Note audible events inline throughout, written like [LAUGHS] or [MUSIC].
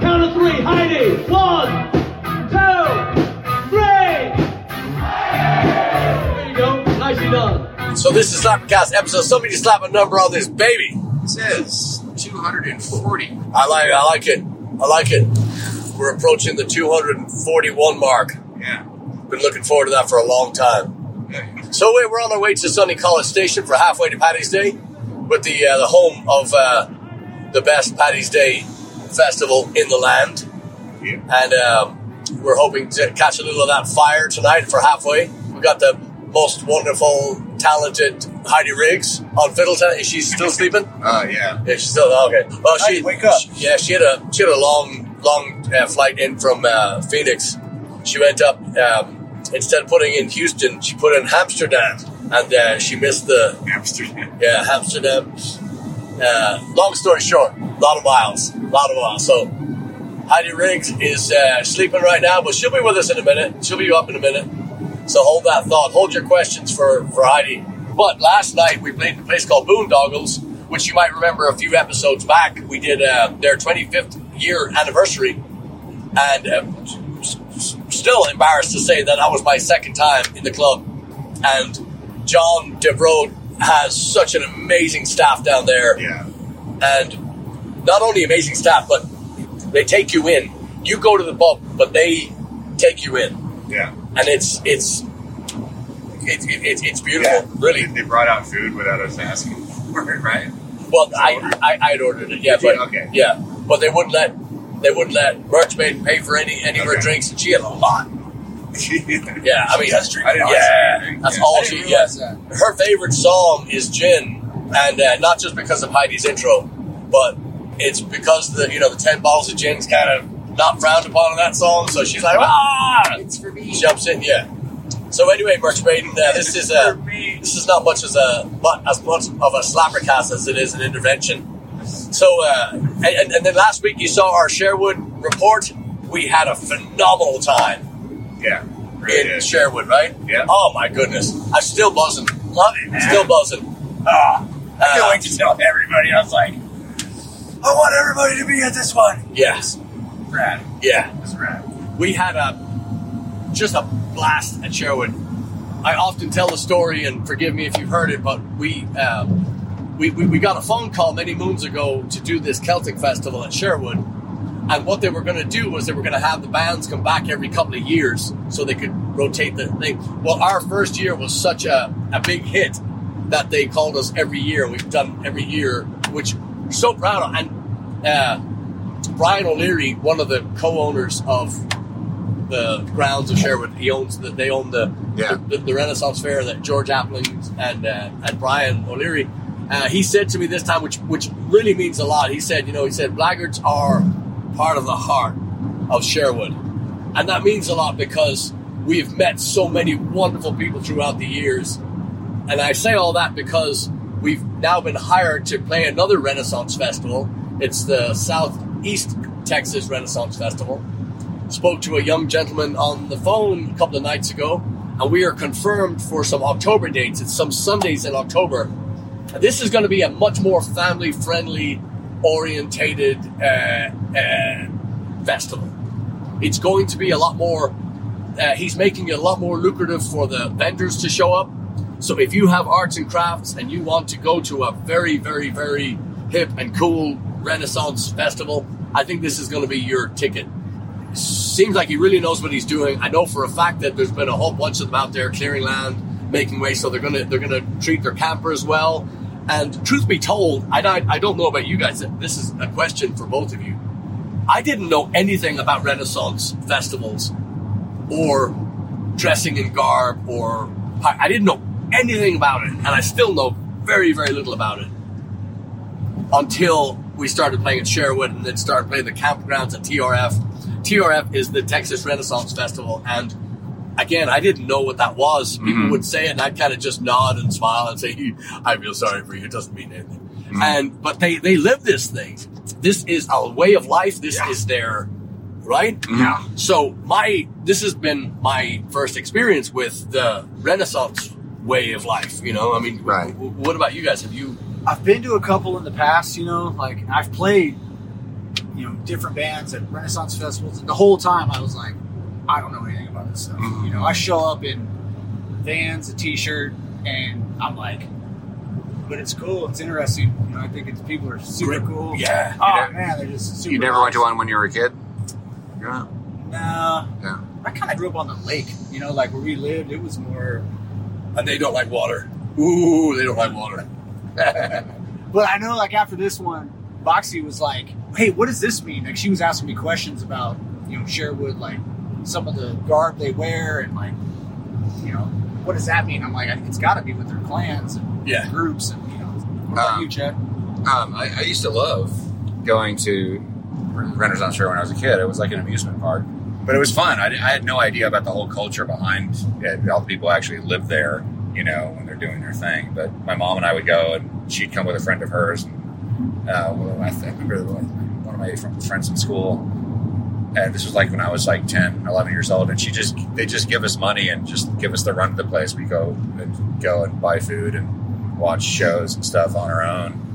Count of three, Heide. One, two, three. There you go. Nicely done. So this is Slappercast episode. Somebody slap a number on this baby. It says 240. I like. I like it. I like it. We're approaching the 241 mark. Yeah. Been looking forward to that for a long time. yeah. So we- we're on our way to Sunny College Station for halfway to Paddy's Day, with the uh, the home of uh, the best Paddy's Day festival in the land, Yeah. and um, we're hoping to catch a little of that fire tonight for halfway. We got the most wonderful, talented Heide Riggs on fiddle tonight. Is she still sleeping? [LAUGHS] Uh, yeah. Yeah, she's still okay. Well, she wake up. she- yeah, she had a she had a long long uh, flight in from uh, Phoenix. She went up um, instead of putting in Houston, she put in Amsterdam, and uh, she missed the Amsterdam. yeah Amsterdam. Uh, long story short, a lot of miles, a lot of miles. So Heide Riggs is uh, sleeping right now, but she'll be with us in a minute. She'll be up in a minute. So hold that thought. Hold your questions for, for Heide. But last night we played in a place called Boondoggles, which you might remember a few episodes back. We did uh, their 25th year anniversary. And uh, s- s- still embarrassed to say that that was my second time in the club. And John DeBrode has such an amazing staff down there Yeah. and not only amazing staff, but they take you in. You go to the pub, but they take you in, Yeah. and it's it's it's it's, it's beautiful, Yeah. really. They brought out food without us asking for it, right? Well, I I I'd ordered it, yeah, but Okay. yeah, but they wouldn't let they wouldn't let merch pay for any any of her drinks, and she had a lot. [LAUGHS] Yeah, I mean, that's I didn't yeah, that's yeah. all I she. didn't Yeah, that. her favorite song is "Gin," and uh, not just because of Heide's intro, but it's because the you know the ten bottles of gin's kind of not frowned upon in that song. So she's like, ah, It's for me. jumps in, yeah. So anyway, Merch Maiden, uh, this is uh, this is not much as a but as much of a slappercast as it is an intervention. So uh, and, and- and then last week you saw our Sherwood report. We had a phenomenal time Yeah. Really in did. Sherwood, right? Yeah. Oh my goodness, I'm still buzzing. Love it, man. Still buzzing. Ah, I can't Uh, wait to tell everybody. I was like, I want everybody to be at this one. Yes. Rad. Yeah. It's rad. We had a just a blast at Sherwood. I often tell the story, and forgive me if you've heard it, but we. Um, we, we, we got a phone call many moons ago to do this Celtic festival at Sherwood. And what they were going to do was they were going to have the bands come back every couple of years so they could rotate the thing. Well, our first year was such a, a big hit that they called us every year. We've done every year, which we're so proud of. And uh, Brian O'Leary, one of the co-owners of the grounds of Sherwood, he owns the, they own the, Yeah. the, the Renaissance Fair that George Appling and uh, and Brian O'Leary. Uh, he said to me this time, which which really means a lot. He said, you know, he said Blaggards are part of the heart of Sherwood, and that means a lot because we have met so many wonderful people throughout the years. And I say all that because we've now been hired to play another Renaissance festival. It's the Southeast Texas Renaissance Festival. Spoke to a young gentleman on the phone a couple of nights ago, and we are confirmed for some October dates. It's some Sundays in October. This is going to be a much more family friendly orientated uh, uh, festival. It's going to be a lot more. Uh, he's making it a lot more lucrative for the vendors to show up. So if you have arts and crafts and you want to go to a very, very, very hip and cool Renaissance festival, I think this is going to be your ticket. Seems like he really knows what he's doing. I know for a fact that there's been a whole bunch of them out there clearing land, making way, so they're gonna they're gonna treat their campers well. And truth be told, I I, I don't know about you guys. This is a question for both of you. I didn't know anything about Renaissance festivals or dressing in garb or I didn't know anything about it, and I still know very, very little about it until we started playing at Sherwood and then started playing the campgrounds at TRF. TRF is the Texas Renaissance Festival, and again, I didn't know what that was. People mm-hmm. would say it, and I'd kind of just nod and smile and say, [LAUGHS] "I feel sorry for you." It doesn't mean anything. Mm-hmm. And but they they live this thing. This is a way of life. This is their right. Mm-hmm. Yeah. So my this has been my first experience with the Renaissance way of life. You know, I mean, Right. w- what about you guys? Have you? I've been to a couple in the past, you know, like I've played, you know, different bands at Renaissance festivals. And the whole time I was like, I don't know anything about this stuff. Mhm. You know, I show up in Vans, a T-shirt, and I'm like, but it's cool. It's interesting. You know, I think it's people are super cool. Yeah. Oh You ne- man, they're just super. You never went to one when you were a kid? Yeah. Nah. Yeah. I kind of grew up on the lake. You know, like where we lived, it was more. And they don't like water. Ooh, they don't like water. [LAUGHS] But I know, like after this one, Boxy was like, "Hey, what does this mean?" Like she was asking me questions about, you know, Sherwood, like some of the garb they wear, and like, you know, what does that mean? I'm like, it's got to be with their clans and Yeah. groups, and you know. What about Um, you, Chad? Um, I, I used to love going to Renaissance Fair when I was a kid. It was like an amusement park, but it was fun. I, I had no idea about the whole culture behind it. All the people actually live there, you know, when they're doing their thing. But my mom and I would go, and she'd come with a friend of hers. And, uh, well, I, I remember one of my friends in school, and this was like when I was like 10, 11 years old, and she just they just give us money and just give us the run of the place. We go and go and buy food and watch shows and stuff on our own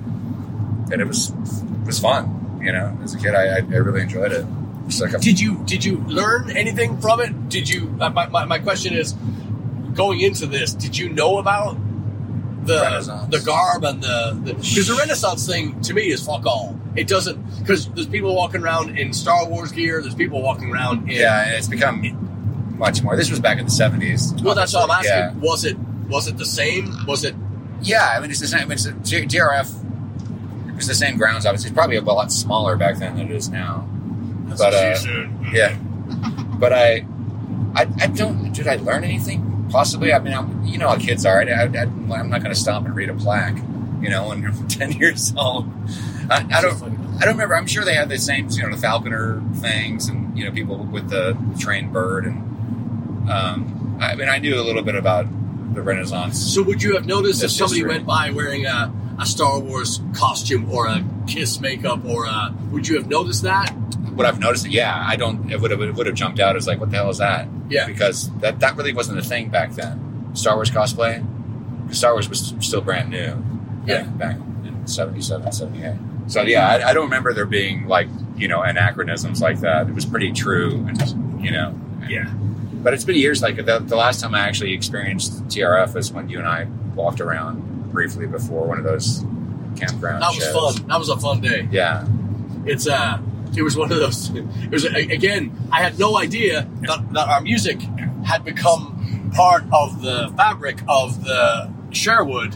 and it was it was fun. You know, as a kid, I, I, really enjoyed it. It's like a, Did you did you learn anything from it? Did you? Uh, my, my, my question is, going into this, did you know about the the garb and the because the, Renaissance thing to me is fuck all. It doesn't because there's people walking around in Star Wars gear. There's people walking around in yeah, and it's become much more. This was back in the seventies. Well, that's all I'm asking. Yeah, Was it was it the same? Was it? yeah. I mean, it's the same. It's a, T- TRF. It's the same grounds. Obviously, it's probably a lot smaller back then than it is now. That's But, what she uh, said. Yeah, [LAUGHS] but I, I, I don't. Did I learn anything? Possibly. I mean, I'm, you know how kids are. I, I, I'm not going to stop and read a plaque. You know, when you're [LAUGHS] 10 years old. I, I don't. I don't remember. I'm sure they had the same, you know, the falconer things, and you know, people with the trained bird, and um, I mean, I knew a little bit about the Renaissance. So would you have noticed if somebody history. went by wearing a, a Star Wars costume or a Kiss makeup or a? Would you have noticed that? What I've noticed, yeah, I don't. It would have, it would have jumped out as like, what the hell is that? Yeah. because that that really wasn't a thing back then. Star Wars cosplay, Star Wars was still brand new. Yeah. back in 77, 78. So yeah, I, I don't remember there being like you know anachronisms like that. It was pretty true, and you know. Yeah. But it's been years. Like the, the last time I actually experienced TRF was when you and I walked around briefly before one of those campground. That was shows. fun. That was a fun day. Yeah, It's uh, it was one of those. It was again. I had no idea that, that our music had become part of the fabric of the Sherwood,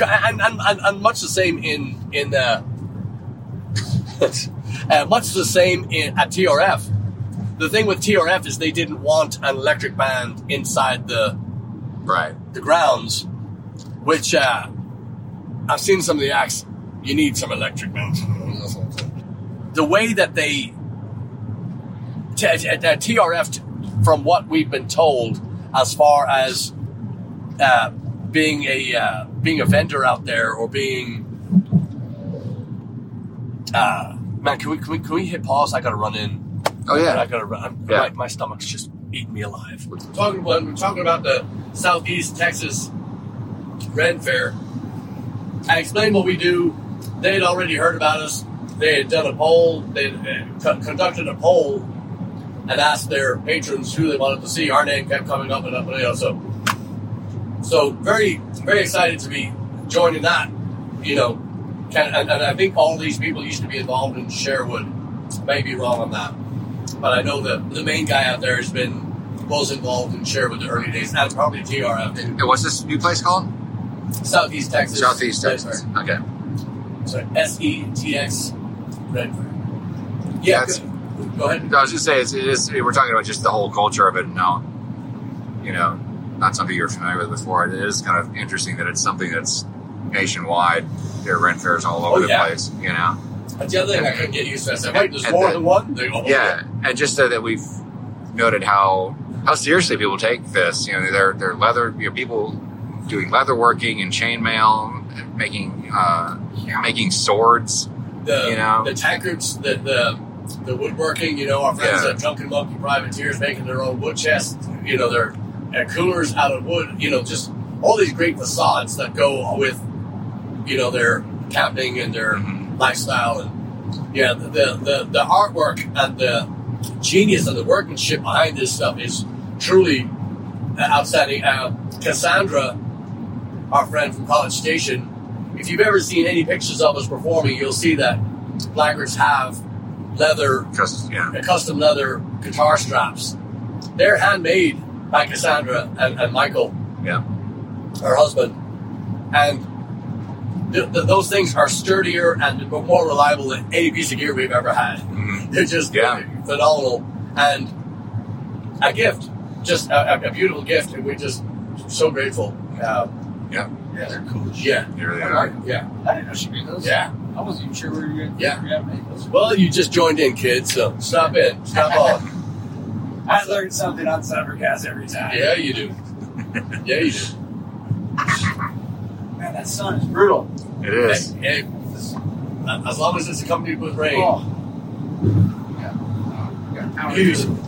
and and, and, and much the same in in uh, uh, much the same in at TRF. The thing with TRF is they didn't want an electric band inside the right. the grounds, which uh, I've seen some of the acts. You need some electric bands. [LAUGHS] The way that they t- t- TRF, t- from what we've been told, as far as uh, being a uh, being a vendor out there or being uh, man, can we, can we can we hit pause? I gotta run in. Oh yeah, I gotta run. I'm, Yeah. my, my stomach's just eating me alive. We're talking about we're talking about the Southeast Texas Ren Fair. I explained what we do. They had already heard about us. They had done a poll. They had uh, conducted a poll and asked their patrons who they wanted to see. Our name kept coming up and up and you know, so so very very excited to be joining that. You know, can, and, I think all these people used to be involved in Sherwood. May be wrong on that, but I know that the main guy out there has been was involved in Sherwood in the early days, That's probably TRF what's this new place called? Southeast Texas. Southeast Texas. Fair. Okay. Sorry, S E T X Ren Fair. Yeah, That's- go, go ahead. I was just saying, it's, it is, we're talking about just the whole culture of it now. You know, not something you're familiar with before. It is kind of interesting that it's something that's nationwide. There are Ren fairs all over Oh, the yeah. place, you know? That's the other thing I couldn't get used to. I said, wait, there's more the- than one? Yeah. And just so that we've noted how, how seriously people take this. You know, they're, they're leather, you know, people doing leather working and chainmail, and making, uh, making swords. the You know? the tankards, the the the woodworking. You know, our friends Yeah. at Drunken Monkey Privateers making their own wood chests. You know, their coolers out of wood. You know, just all these great facades that go with you know their camping and their Mhm. lifestyle. And yeah, the, the the artwork and the genius and the workmanship behind this stuff is truly uh, outstanding. Uh, Cassandra, our friend from College Station, if you've ever seen any pictures of us performing, you'll see that Blaggards have leather, Just yeah. custom leather guitar straps. They're handmade by Cassandra and, and Michael, Yeah. her husband, and th- th- those things are sturdier and more reliable than any piece of gear we've ever had. Mhm. They're just Yeah. phenomenal and a gift, just a, a- a beautiful gift, and we're just so grateful. Uh, Yeah. Yeah, they're cool. as shit. yeah, They really I are. yeah, I didn't know she made those. yeah. I wasn't even sure we were going Yeah. to make those. Well, you just joined in, kids, so stop in, stop on. [LAUGHS] I learned something on Cybercast every time. Yeah, you do. Yeah, you do. Man, that sun is brutal. It is. Hey, hey, as long as it's accompanied with rain. Oh. Yeah. Power You through.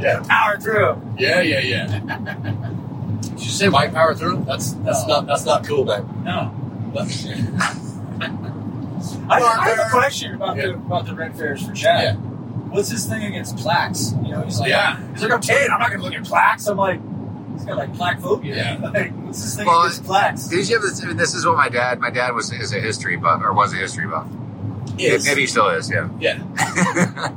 Yeah, Power through. yeah, yeah, yeah. [LAUGHS] Did you say white power through? That's that's No. not that's not cool, man. No. That's- [LAUGHS] I, I have a question about Yeah. the about the Ren fairs for Chad. Yeah. What's his thing against plaques? You know, he's like, Yeah. he's like, I'm okay, I'm not going to look at plaques. I'm like, he's got like plaque phobia. Yeah. [LAUGHS] Like, what's his thing Well, against plaques? Did you have this? I mean, this is what my dad. My dad was is a history buff, or was a history buff. Yes. Maybe he still is. Yeah. Yeah. [LAUGHS]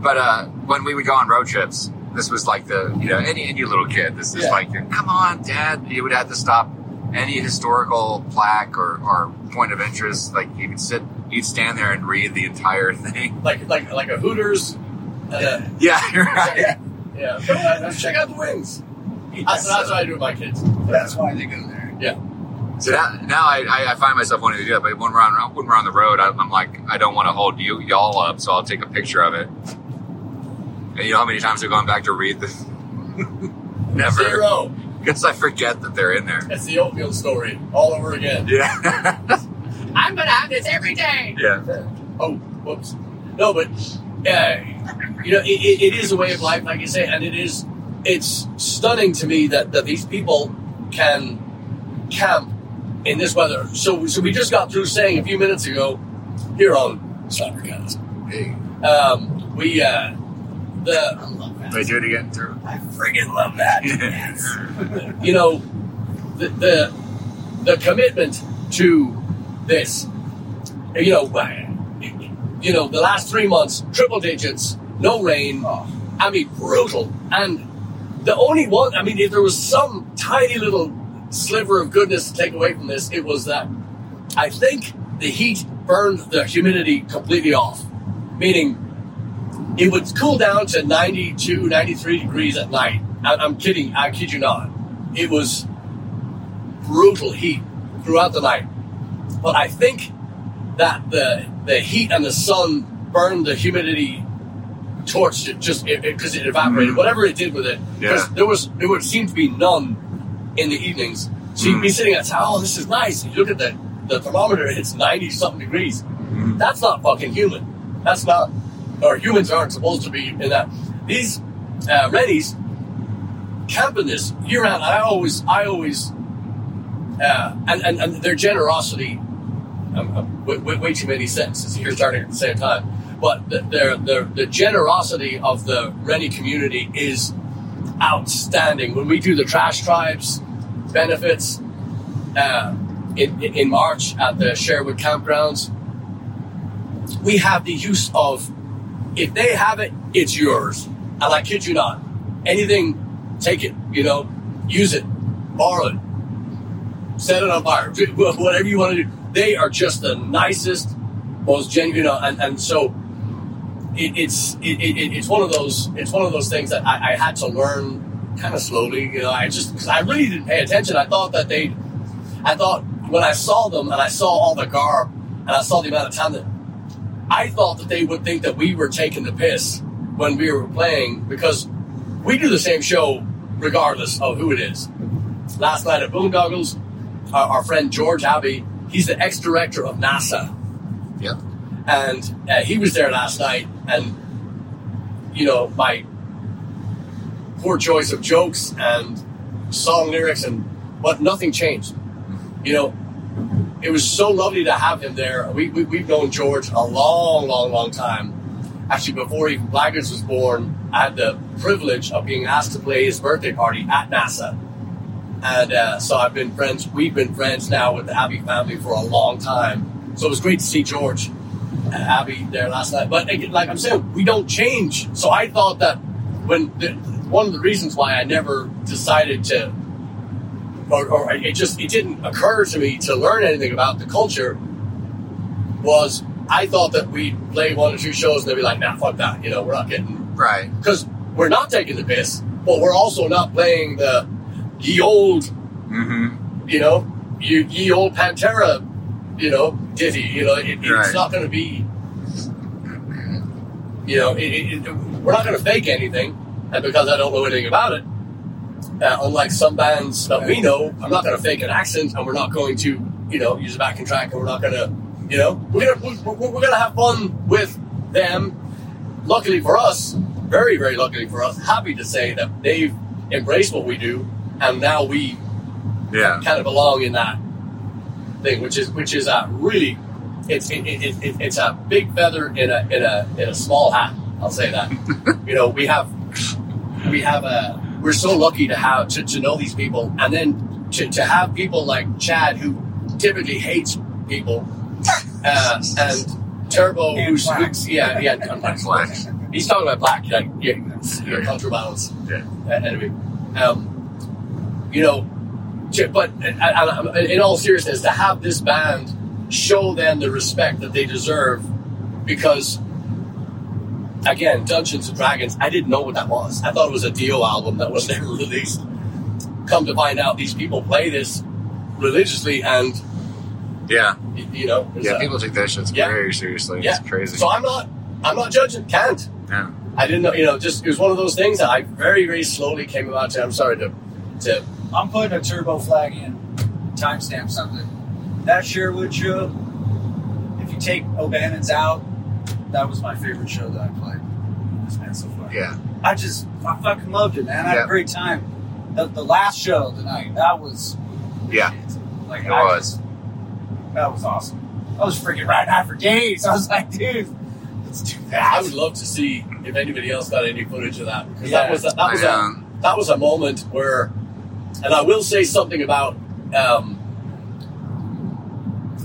but uh, when we would go on road trips, this was like the you know any any little kid. This is Yeah. like come on, Dad. You would have to stop any historical plaque or, or point of interest. Like you could sit, you'd stand there and read the entire thing. [LAUGHS] Like like like a Hooters. And a, Yeah, right. yeah. Come on, let's check out the wings. That's, that's what I do with my kids. That's why they go there. Yeah. So now, now I, I, I find myself wanting to do that, but when we're on when we're on the road, I'm, I'm like, I don't want to hold you y'all up, so I'll take a picture of it. And you know how many times I've gone back to read the [LAUGHS] never Zero. because I forget that they're in there. That's the oatmeal story all over again. Yeah, [LAUGHS] I'm gonna have this every day. yeah, Oh, whoops. No, but uh, you know, it, it, it is a way of life, like you say, and it is. It's stunning to me that, that these people can camp in this weather. So, so we just got through saying a few minutes ago here on Cybercast. Hey, Um, we uh, the I love that. wait, do it again. Through. I friggin' love that. [LAUGHS] you know the, the the commitment to this you know you know the last three months triple digits no rain Oh, i mean brutal and the only one i mean if there was some tiny little sliver of goodness to take away from this it was that i think the heat burned the humidity completely off. Meaning it would cool down to 92 93 degrees at night. I, i'm kidding. I kid you not. It was brutal heat throughout the night. But I think that the the heat and the sun burned the humidity, torched it just because it, evaporated. Mm. Whatever it did with it, because Yeah. there was there would seem to be none in the evenings. So you'd be Mm. sitting outside. Oh, this is nice. And you look at the the thermometer; it's ninety something degrees. Mm. That's not fucking human. That's not, or humans aren't supposed to be in that. These uh, Rennies camp in this year round. I always, I always, uh, and, and and their generosity. Um, um, way, way, way too many sentences here starting at the same time, but the, their their the generosity of the Rennie community is outstanding. When we do the Trash Tribes benefits uh, in in March at the Sherwood campgrounds, we have the use of if they have it, it's yours. And I kid you not, anything, take it. You know, use it, borrow it, set it on fire, [LAUGHS] whatever you want to do. They are just the nicest, most genuine, and, and so it, it's it, it, it's one of those it's one of those things that I, I had to learn kind of slowly. You know, I just because I really didn't pay attention. I thought that they, I thought when I saw them and I saw all the garb and I saw the amount of time that I thought that they would think that we were taking the piss when we were playing because we do the same show regardless of who it is. Last night at Boondoggles, our, our friend George Abbey, he's the ex-director of NASA, Yep. And uh, he was there last night. And you know, my poor choice of jokes and song lyrics and but nothing changed. You know, it was so lovely to have him there. We, we we've known George a long, long, long time. Actually, before even Blaggards was born, I had the privilege of being asked to play his birthday party at NASA. And uh, so I've been friends, we've been friends now with the Abbey family for a long time. So it was great to see George Abbey there last night. But again, like I'm saying, we don't change. So I thought that when the, one of the reasons why I never decided to, or, or it just it didn't occur to me to learn anything about the culture was I thought that we'd play one or two shows and they'd be like, nah, fuck that. You know, we're not getting Right. because we're not taking the piss, but we're also not playing the ye old, Mm-hmm. you know, ye, ye old Pantera, you know, ditty. You know, it, it's Right. not going to be, you know, it, we're not going to fake anything, and because I don't know anything about it. Uh, unlike some bands that we know, I'm not going to fake an accent, and we're not going to, you know, use a backing track, and we're not going to, you know, we're gonna we're, we're going to have fun with them. Luckily for us, very very luckily for us, happy to say that they've embraced what we do, and now we Yeah. kind of belong in that thing, which is which is a really it's it, it, it, it- it's a big feather in a in a in a small hat. I'll say that. [LAUGHS] you know, we have we have a we're so lucky to have to, to know these people, and then to, to have people like Chad who typically hates people, uh, and Turbo And who's, Black. who's yeah yeah and Black. Black. He's talking about Black, like yeah, yeah counterbalance Yeah. uh, enemy. Um, you know, to- but uh, uh, in all seriousness, to have this band show them the respect that they deserve, because again, Dungeons and Dragons, I didn't know what that was. I thought it was a Dio album that was [LAUGHS] never released. Come to find out, these people play this religiously, and Yeah. you know, Yeah. a- People take that shit Yeah. very seriously. yeah. It's crazy. So I'm not, I'm not judging. Can't. yeah. I didn't know. You know, just it was one of those things that I very, very slowly came about to. I'm sorry to, to I'm putting a turbo flag in. Timestamp something. That Sherwood show, if you take O'Bannon's out, that was my favorite show that I played. It's been so far. Yeah. I just, I fucking loved it, man. I had Yeah. a great time. The, the last show of the night, that was, Yeah. like, It I was. just- that was awesome. I was freaking riding out for days. I was like, dude, let's do that. I would love to see if anybody else got any footage of that because Yeah. that was a, that was I, a um, that was a moment where, and I will say something about um,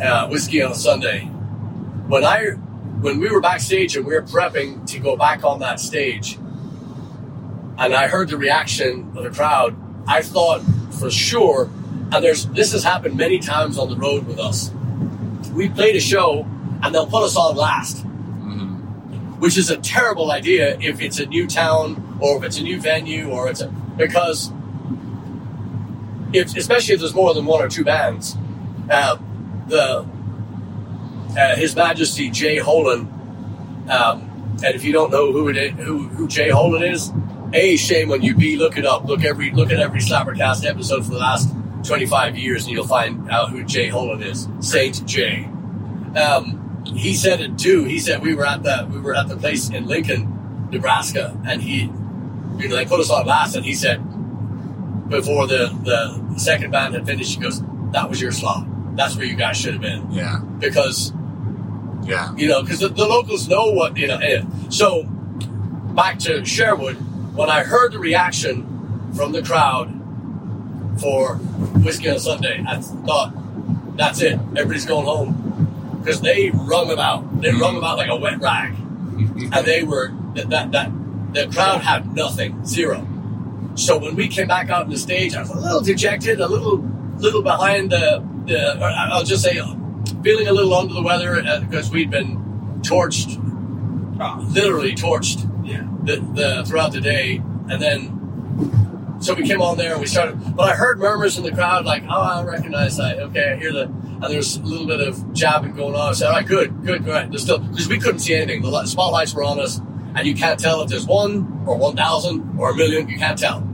uh, whiskey on a Sunday. When I when we were backstage and we were prepping to go back on that stage, and I heard the reaction of the crowd, I thought for sure, and there's this has happened many times on the road with us. We played a show and they'll put us on last which is a terrible idea if it's a new town or if it's a new venue or it's a because if especially if there's more than one or two bands, uh, the uh, His Majesty Jay Holan, um, and if you don't know who it is, who who Jay Holan is, a shame on you. B look it up. Look every look at every Slappercast episode for the last 25 years, and you'll find out who Jay Holan is. Saint Jay. Um, he said it too. He said we were at the we were at the place in Lincoln, Nebraska, and he, you know, they put us on last, and he said before the the second band had finished, he goes, "That was your slot. That's where you guys should have been Yeah. because Yeah. you know because the, the locals know what you know." eh. So back to Sherwood, when I heard the reaction from the crowd for Whiskey on Sunday, I thought, "That's it. Everybody's going home." Because they wrung them out. They wrung them out like a wet rag. and they were that that, that the crowd had nothing, zero. So when we came back out on the stage, I was a little dejected, a little little behind the the. Or I'll just say, feeling a little under the weather uh, because we'd been torched, literally torched, Yeah. the, the throughout the day, and then. So we came on there and we started, but I heard murmurs in the crowd like, "Oh, I recognize that. Okay, I hear the." And there's a little bit of jabbing going on. I said, "All right, good, good, good." There's still because we couldn't see anything. The spotlights were on us, and you can't tell if there's one or one thousand or a million. You can't tell.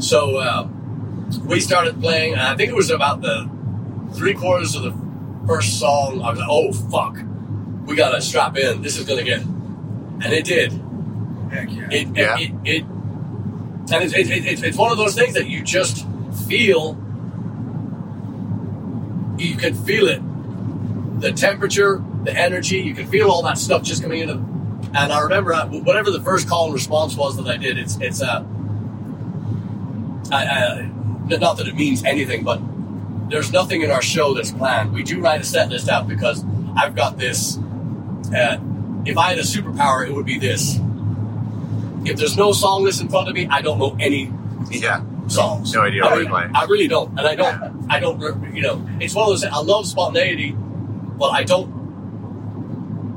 So uh, we started playing, and I think it was about the three quarters of the first song. I was like, "Oh fuck, we gotta strap in. This is gonna get," and it did. Heck yeah. It, Yeah. it, it, it and it's, it, it, it's one of those things that you just feel you can feel it. The temperature, the energy, you can feel all that stuff just coming in. And I remember uh, whatever the first call and response was that I did. It's it's uh, I, I, not that it means anything, but there's nothing in our show that's planned. We do write a set list out because I've got this. Uh, if I had a superpower, it would be this. If there's no song list in front of me, I don't know any Yeah. songs. No idea I, what mean. I really don't, and I don't. I don't. You know, it's one of those. I love spontaneity, but I don't.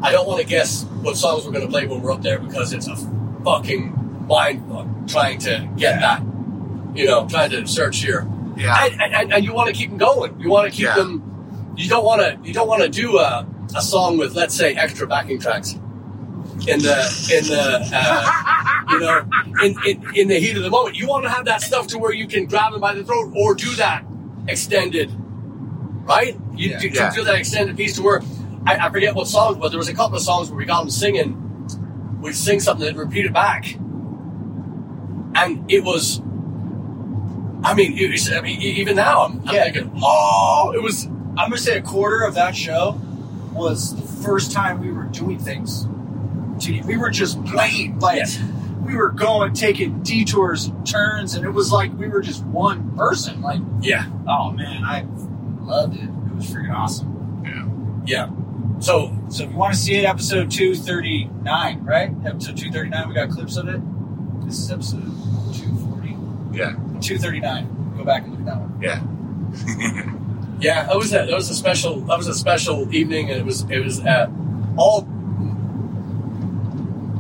I don't want to guess what songs we're going to play when we're up there because it's a fucking mind fuck trying to get that. You know, trying to search here. Yeah. And, and, and you want to keep them going. You want to keep Yeah. them. You don't want to. You don't want to do a, a song with, let's say, extra backing tracks in the in the uh, you know in, in in the heat of the moment. You want to have that stuff to where you can grab them by the throat or do that extended, right? You, Yeah. you Yeah. do that extended piece to where I, I forget what songs, but there was a couple of songs where we got them singing. We'd sing something and repeat it back, and it was. I mean, it was, I mean, even now I'm, I'm Yeah. thinking, oh, it was. I'm gonna say a quarter of that show was the first time we were doing things. We were just playing, like Yes. we were going, taking detours, and turns, and it was like we were just one person. Like, Yeah, oh man, I loved it. It was freaking awesome. Yeah. Yeah. So So if you want to see it, episode two thirty nine, right? Episode two thirty nine. We got clips of it. This is episode two forty. Yeah. Two thirty nine. Go back and look at that one. Yeah. [LAUGHS] Yeah, that was a that was a special that was a special evening, and it was it was at all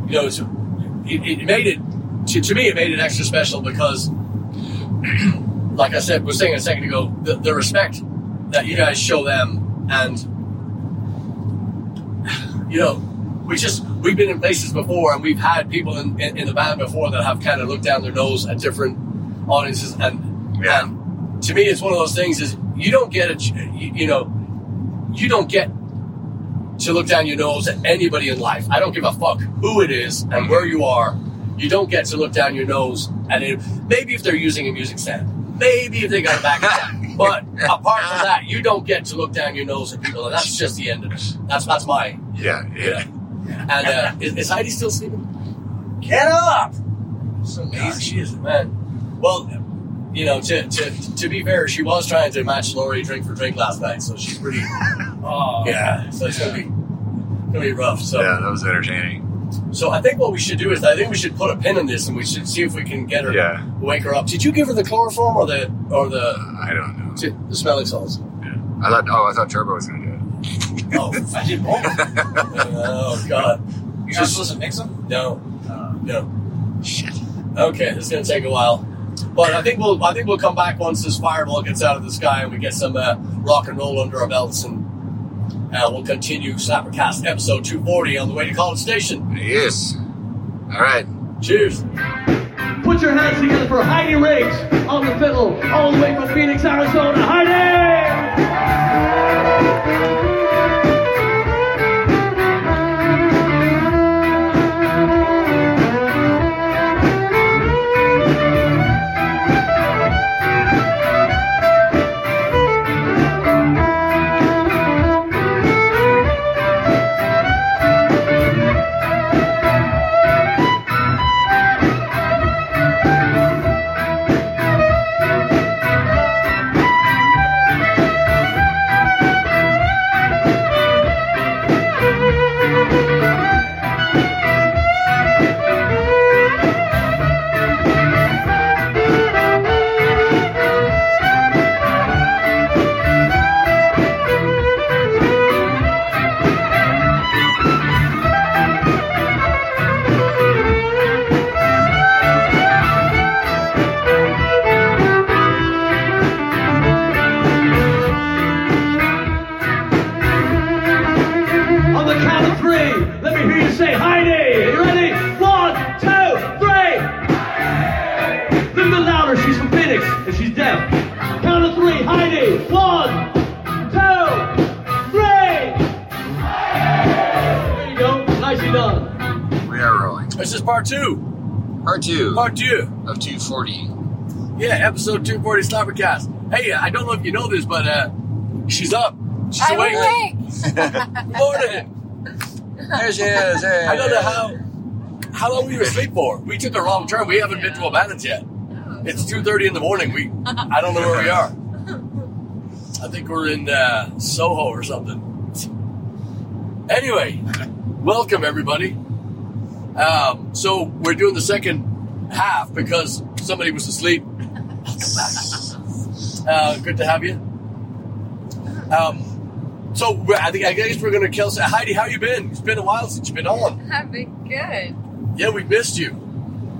you know. It's, it, it made it to, to me. It made it extra special because, [CLEARS THROAT] like I said, was saying a second ago, the, the respect that you guys show them, and you know, we just we've been in places before, and we've had people in, in, in the band before that have kind of looked down their nose at different audiences, and Yeah. and to me, it's one of those things is you don't get a, you, you know, you don't get to look down your nose at anybody in life. I don't give a fuck who it is and where you are. You don't get to look down your nose at it. Maybe if they're using a music stand. Maybe if they got a back. But apart from that, you don't get to look down your nose at people, and that's just the end of it. That's that's my Yeah. yeah. Yeah. And uh, is, is Heide still sleeping? Get up! So God, she is man. Well, you know, to, to to be fair, she was trying to match Lori drink for drink last night, so she's pretty. [LAUGHS] Oh, Yeah, so it's gonna be gonna be rough. So Yeah. That was entertaining. So I think what we should do is I think we should put a pin in this and we should see if we can get her Yeah. wake her up. Did you give her the chloroform or the or the I don't know. t- the smelling salts? Yeah. I thought. Oh, I thought Turbo was gonna do it. Oh, I did both. [LAUGHS] oh God, You're not supposed to mix them? no, Uh, no. Shit. Okay, this is gonna take a while, but I think we'll I think we'll come back once this fireball gets out of the sky and we get some uh, rock and roll under our belts and uh, we'll continue Slappercast episode 240 on the way to College Station. Yes. All right. Cheers. Put your hands together for Heide Riggs on the fiddle, all the way from Phoenix, Arizona. Heide! She's and she's deaf. Count of three, Heide. One, two, three. There you go. Nicely done. We are rolling. This is part two. Part two Part two. of 240. Yeah, episode 240 Slappercast. Hey, I don't know if you know this, but uh, She's up. She's I'm awake. awake. Good [LAUGHS] morning. There she is. Hey. I don't know how how long we were asleep for. We took a wrong turn. We haven't been to O'Bannon's yet. It's two thirty in the morning. We I don't know where we are. I think we're in uh, Soho or something. Anyway, welcome everybody. Um, so we're doing the second half because somebody was asleep. Uh, good to have you. Um, so I think I guess we're gonna kill. Heide, how you been? It's been a while since you've been on. I've been good. Yeah, we missed you.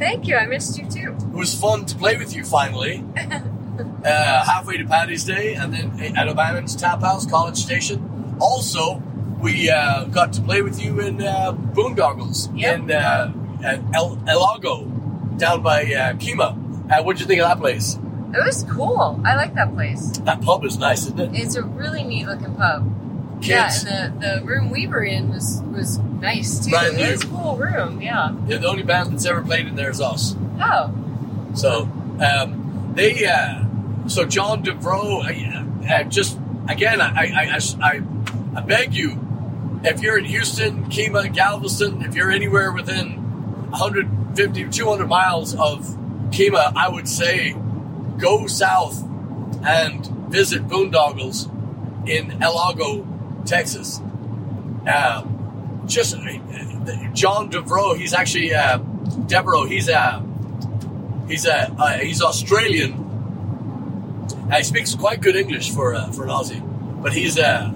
Thank you. I missed you too. It was fun to play with you finally. [LAUGHS] uh, halfway to Paddy's Day, and then at O'Bannon's Tap House, College Station. Also, we uh, got to play with you in uh, Boondoggles Yep. in uh, at El, Elago, down by uh, Kemah. Uh, what'd you think of that place? It was cool. I like that place. That pub is nice, isn't it? It's a really neat looking pub. Kids, Yeah, and the, the room we were in was was nice too. Brand It was a cool room. Yeah. yeah, the only band that's ever played in there is us. Oh. So um, they, uh, so John DeVroe, uh, uh, just again, I, I, I, I, I beg you, if you're in Houston, Kemah, Galveston, if you're anywhere within 150, 200 miles of Kemah, I would say go south and visit Boondoggles in El Lago, Texas. Uh, just uh, John DeVroe, he's actually uh, he's a He's a uh, he's Australian. Uh, he speaks quite good English for uh, for an Aussie, but he's a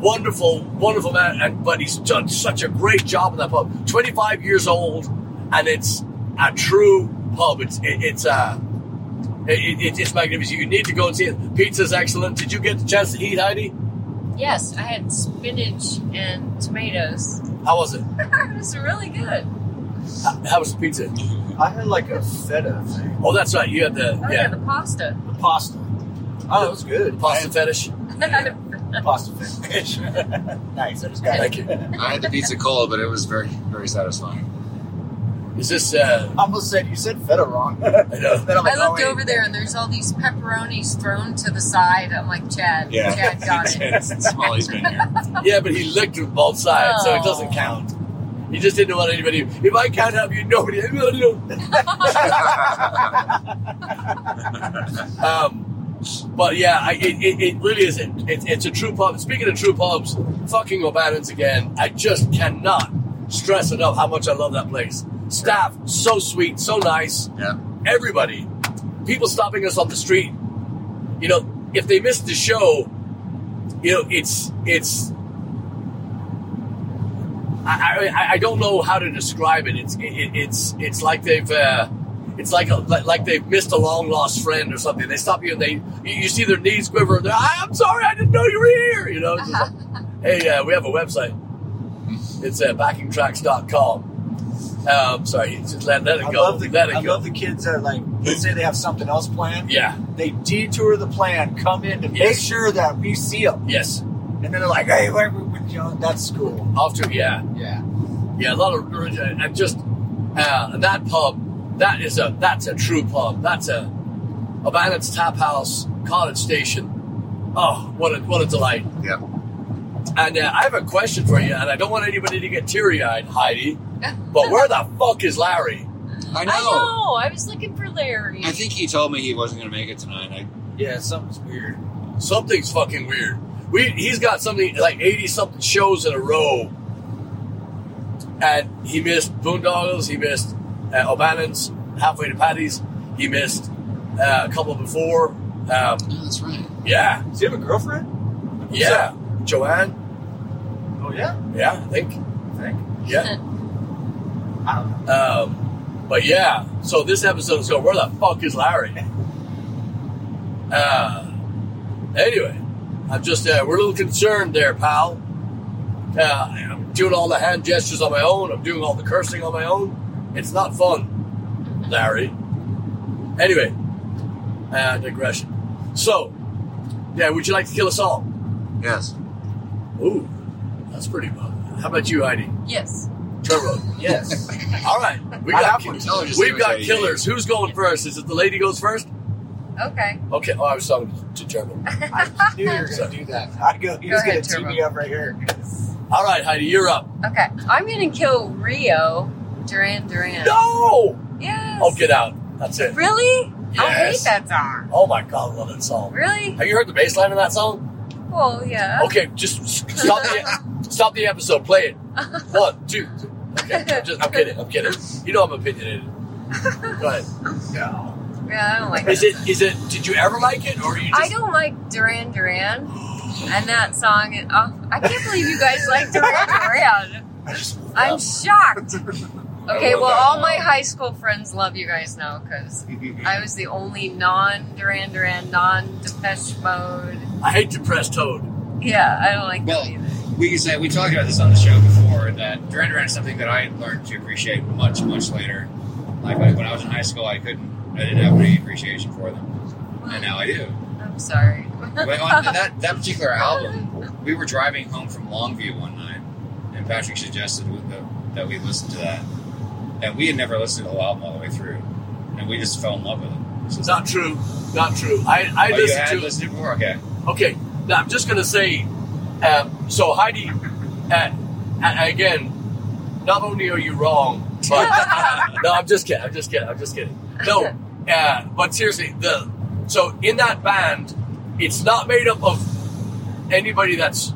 wonderful, wonderful man. And but he's done such a great job in that pub. Twenty five years old, and it's a true pub. It's it, it's uh, it, it, it's magnificent. You need to go and see it. Pizza's excellent. Did you get the chance to eat, Heide? Yes, I had spinach and tomatoes. How was it? [LAUGHS] it was really good. How, how was the pizza? I had like a feta thing, Oh, that's right. You had the Oh yeah, yeah the pasta. the pasta. Oh, it was good. pasta fetish. [LAUGHS] Pasta fish. [LAUGHS] nice. I just got Thank you. I had the pizza cold, but it was very, very satisfying. Is this? uh I almost said you said feta wrong. [LAUGHS] I know. Then I'm like, I looked oh, over there and there's all these pepperonis thrown to the side. I'm like, Chad, Yeah. Chad got [LAUGHS] it. Smalley's been here. [LAUGHS] Yeah, but he licked with both sides, so it Oh. doesn't count. He just didn't want anybody. If I can't have you, nobody. um, but yeah, I, it, it, it really is. It, it, it's a true pub. Speaking of true pubs, fucking O'Bannon's again. I just cannot stress enough how much I love that place. Staff so sweet, so nice. Yeah. Everybody, people stopping us on the street. You know, if they missed the show, you know, it's it's I, I, I don't know how to describe it. It's it, it's it's like they've uh, it's like a, like, they've missed a long lost friend or something. They stop you and they you, see their knees quiver. And they're, I'm sorry, I didn't know you were here. You know. Like, [LAUGHS] hey, uh, we have a website. It's uh, backingtracks.com. Um, sorry, just let, let it I go. love the let it I go. love the kids that like let's say they have something else planned. yeah. They detour the plan, come in to make sure that we see them, Yes. and then they're like, "Hey, where, where, you know, that's cool." Off to yeah. Yeah, Yeah, a lot of and just uh, that pub, that is a that's a true pub. That's a a O'Bannon's Tap House, College Station. Oh, what a what a delight! Yeah. And uh, I have a question for you, and I don't want anybody to get teary eyed, Heide. But where the fuck is Larry? I know. I know. I was looking for Larry. I think he told me he wasn't going to make it tonight. I, yeah, something's weird. Something's fucking weird. We he's got something like eighty something shows in a row, and he missed Boondoggles. He missed uh, O'Bannon's halfway to Paddy's. He missed uh, a couple before. Um, yeah, that's right. yeah, Does he have a girlfriend? yeah, Joanne. Oh yeah, Yeah, I think. I think. Yeah. I don't know. Um, but yeah, so this episode is going. Where the fuck is Larry? [LAUGHS] Uh, anyway, I'm just uh, we're a little concerned there, pal. Uh, I'm doing all the hand gestures on my own. I'm doing all the cursing on my own. It's not fun, Larry. Anyway, uh, digression. So, yeah, would you like to kill us all? Yes. Ooh, that's pretty good. How about you, Heide? yes. Turbo. Yes. [LAUGHS] All right, we I got have one. Tell just we've got it, killers. Who's going first? Is it the lady goes first? Okay. Okay. Oh, I was talking to German. [LAUGHS] I knew you were going to do that. I go, he's Go going to tee me up right here. All right, Heide, you're up. Okay. I'm gonna kill Rio Duran Duran. No. Yes. Oh, get out. That's it. Really? I hate that song. Oh my God, I love that song. Really? Have you heard the bass line in that song? Well, yeah. Okay, just stop the stop the episode. Play it. [LAUGHS] One, two. three. Okay, I'm, just, I'm kidding. I'm kidding. You know I'm opinionated. Go ahead. No. Yeah, I don't like Is it. it? Is it? Did you ever like it, or you just? I don't like Duran Duran. And that song, oh, I can't believe you guys like Duran [LAUGHS] Duran. I'm shocked. Okay, well, all my high school friends love you guys now because [LAUGHS] I was the only non Duran Duran, non Depeche Mode. I hate depressed toad. Yeah, I don't like Well, that either. we can say we talked about this on the show before that Duran Duran is something that I learned to appreciate much, much later. Like like, when I was in high school, I couldn't, I didn't have any appreciation for them, and now I do. I'm sorry. But on that [LAUGHS] that particular album, we were driving home from Longview one night, and Patrick suggested that, that we listen to that, and we had never listened to the album all the way through, and we just fell in love with it. It's not true. Not true. I I oh, listened to. listened before? Okay. Okay, now I'm just gonna say. Um, so Heide, uh, uh, again, not only are you wrong, but [LAUGHS] no, I'm just kidding. I'm just kidding. I'm just kidding. No, uh, but seriously, the so in that band, it's not made up of anybody that's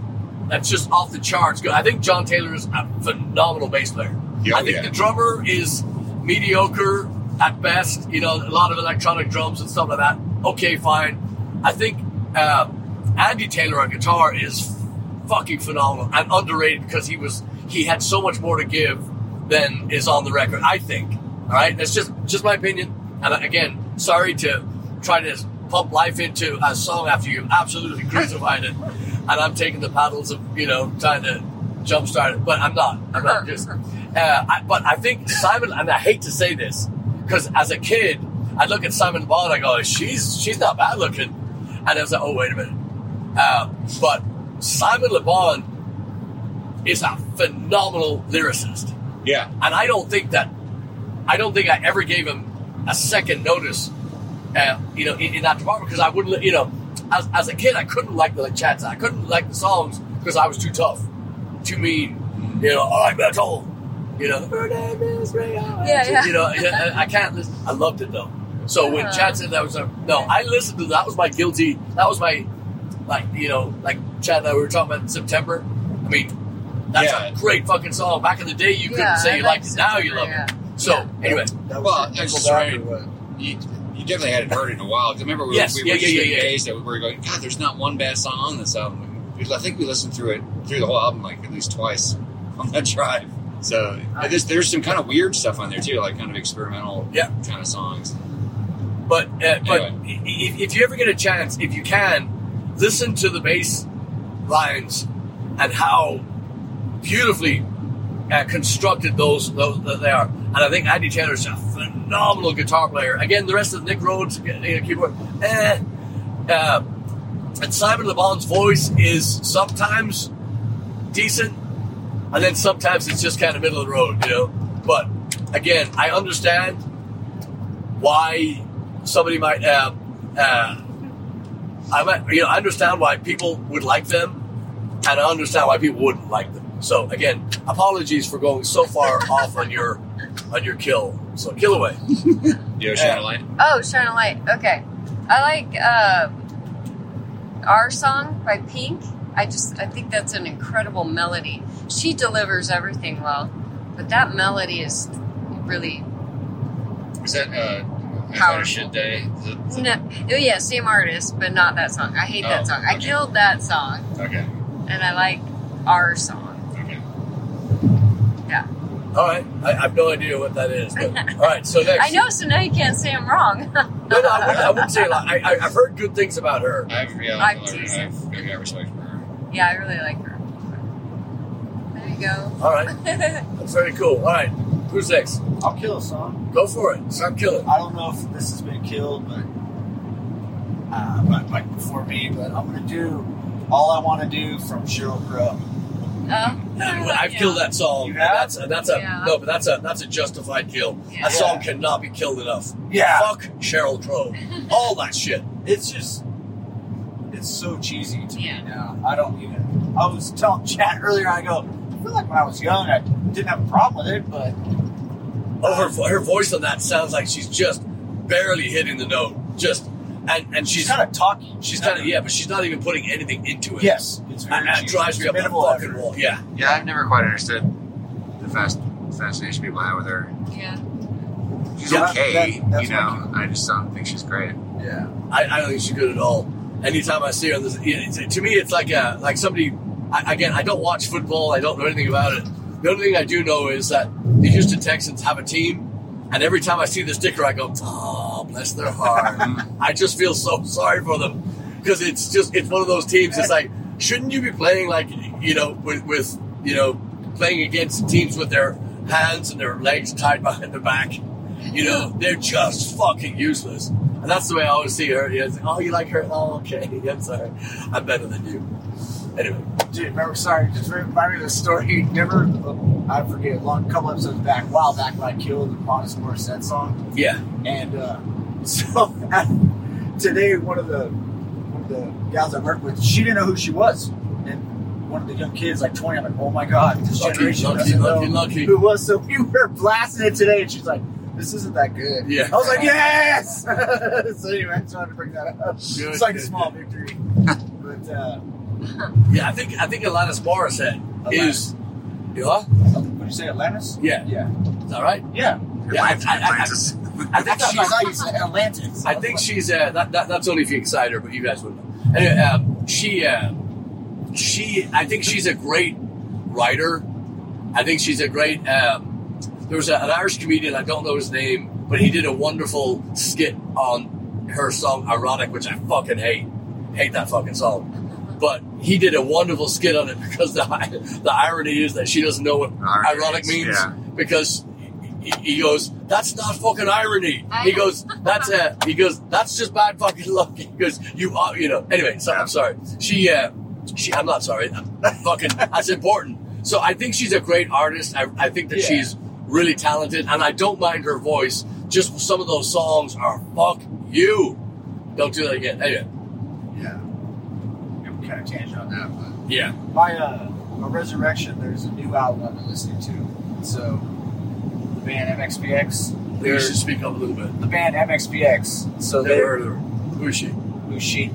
that's just off the charts. I think John Taylor is a phenomenal bass player. Yeah, I think yeah. the drummer is mediocre at best. You know, a lot of electronic drums and stuff like that. Okay, fine. I think uh, Andy Taylor on guitar is fucking phenomenal and underrated because he was he had so much more to give than is on the record. I think. All right, that's just just my opinion. And again, sorry to try to pump life into a song after you've absolutely crucified it, and I'm taking the paddles of you know trying to jumpstart it, but I'm not. I'm not just. Uh, I, but I think Simon, and I hate to say this because as a kid, I look at Simon Bond, I go, she's she's not bad looking, and I was like, oh wait a minute. Uh, but Simon Le Bon is a phenomenal lyricist, Yeah. and I don't think that I don't think I ever gave him a second notice, uh, you know, in, in that department because I wouldn't, you know, as, as a kid I couldn't like the like, chats, I couldn't like the songs because I was too tough, too mean, you know, I like metal, you know, her name is Ray Yeah, yeah. you know, I, I can't listen. I loved it though. So when Uh-huh. Chad said that was a, no, I listened to that was my guilty. That was my like you know like Chad and I we were talking about in September. I mean, that's Yeah. a great fucking song. Back in the day, you couldn't Yeah, say I you like liked it. Now you love Yeah. it. So anyway, That Well, was it's Nickelback right. or what? You, you definitely hadn't heard it in a while. 'Cause I remember we, Yes, we yeah, were yeah, just yeah, getting yeah. dazed that we were going, God, there's not one bad song on this album. We- I think we listened through it, through the whole album, like at least twice [LAUGHS] on that drive. So uh, there's, there's some kind of weird stuff on there too, like kind of experimental Yeah. kind of songs. but uh, but Anyway. i- if, if you ever get a chance, if you can, listen to the bass lines and how beautifully uh, constructed those those that they are. And I think Andy Taylor's a phenomenal guitar player. Again, the rest of Nick Rhodes you know, keyboard, eh. Uh, and Simon Le Bon's voice is sometimes decent, and then sometimes it's just kind of middle of the road, you know. But again, I understand why somebody might. have. uh, I might, you know, I understand why people would like them, and I understand why people wouldn't like them. So again, apologies for going so far [LAUGHS] off on your on your kill. So kill away. [LAUGHS] Yo, Yeah. Shine a Light. Oh, Shine a Light. Okay. I like uh, Our Song by Pink. I just, I think that's an incredible melody. She delivers everything well, but that melody is really. Is that uh, I Powerful. Thought a Shit Day? Is it- No, oh, yeah, same artist, but not that song. I hate Oh, that song. I killed that song, Okay. and I like Our Song. Okay. Yeah. All right, I, I have no idea what that is. But, all right, so [LAUGHS] next. I know, so now you can't say I'm wrong. No, no, I wouldn't, I wouldn't say a lot. I, I, I've heard good things about her. I've, yeah, I'm I've, teasing. I've, I've got respect for her. Yeah, I really like her. There you go. All right, [LAUGHS] that's very cool. All right, who's next? I'll kill a song. Go for it. Start killing. I don't know if this has been killed, but uh, but, but before me. But I'm gonna do all I want to do from Sheryl Crow. Uh, [LAUGHS] I've killed that song. You and have? That's that's a Yeah. no, but that's a that's a justified kill. Yeah. That song cannot be killed enough. Yeah. Fuck Sheryl Crow. [LAUGHS] All that shit. It's just, it's so cheesy to Yeah. me now. I don't even. I was telling Chad earlier. I go, I feel like when I was young, I didn't have a problem with it, but Oh, her her voice on that sounds like she's just barely hitting the note. Just and and she's she's kind of talky. she's kind of yeah, but she's not even putting anything into it. Yes, it's very And that cheesy. drives me up the minimal fucking wall. Yeah. Yeah, I've never quite understood the fast fascination people have with her. yeah. She's Yeah, okay, that- that's you know. I just don't think she's great. Yeah. I, I don't think she's good at all. Anytime I see her, to me, it's like a, like somebody. I, again, I don't watch football. I don't know anything about it. The only thing I do know is that the Houston Texans have a team, and every time I see the sticker, I go, "Oh, bless their heart." [LAUGHS] I just feel so sorry for them because it's just it's one of those teams. It's like, shouldn't you be playing like you know with, with you know playing against teams with their hands and their legs tied behind their back? You know, they're just fucking useless. And that's the way I always see her. Yeah, it's like, oh, you like her? Oh, okay. [LAUGHS] I'm sorry. I'm better than you. Anyway, Dude, remember, sorry, just remind me of the story. [LAUGHS] Never, I forget, a long couple episodes back, a while back, when I killed the Modest Morissette song. yeah. And uh, [LAUGHS] so today, one of the one of the gals I work with, she didn't know who she was. And one of the young kids, like 20, I'm like, oh my God, this Lucky, generation lucky, doesn't lucky, know lucky. who was. So we were blasting it today, and she's like, this isn't that good. Yeah. I was like, yes! [LAUGHS] so anyway, I just wanted to bring that up. Good, it's like a small good. victory. but, uh, Yeah, I think I think Alanis Morissette is. You know, What did you say, Atlantis? Yeah. Yeah. is that right? Yeah. Yeah, I, Atlantis. I, I, Atlantis. I think I she's. thought you said Atlantis. I think she's uh, that, that. That's only if you excite her, but you guys wouldn't. know. Anyway, um, she, uh, she. I think she's a great writer. I think she's a great. Um, there was a, an Irish comedian. I don't know his name, but he did a wonderful skit on her song "Ironic," which I fucking hate. Hate that fucking song. But he did a wonderful skit on it [LAUGHS] because the the irony is that she doesn't know what Irony ironic is, means yeah. because he, he goes, "That's not fucking irony." I He know. goes, "That's uh, he goes, that's just bad fucking [LAUGHS] luck." He goes, "You are, you know." Anyway, so Yeah. I'm sorry. She, uh, she, I'm not sorry. [LAUGHS] fucking, that's important. So I think she's a great artist. I, I think that Yeah. she's really talented, and I don't mind her voice. Just some of those songs are fuck you. Don't do that again. Anyway, Yeah. We kind of tangent on that, but yeah. my uh, my Resurrection. There's a new album I've been listening to. So the band MXPX. You should speak up a little bit. the band MXPX. So Never they're heard of her. Who is she? who's she?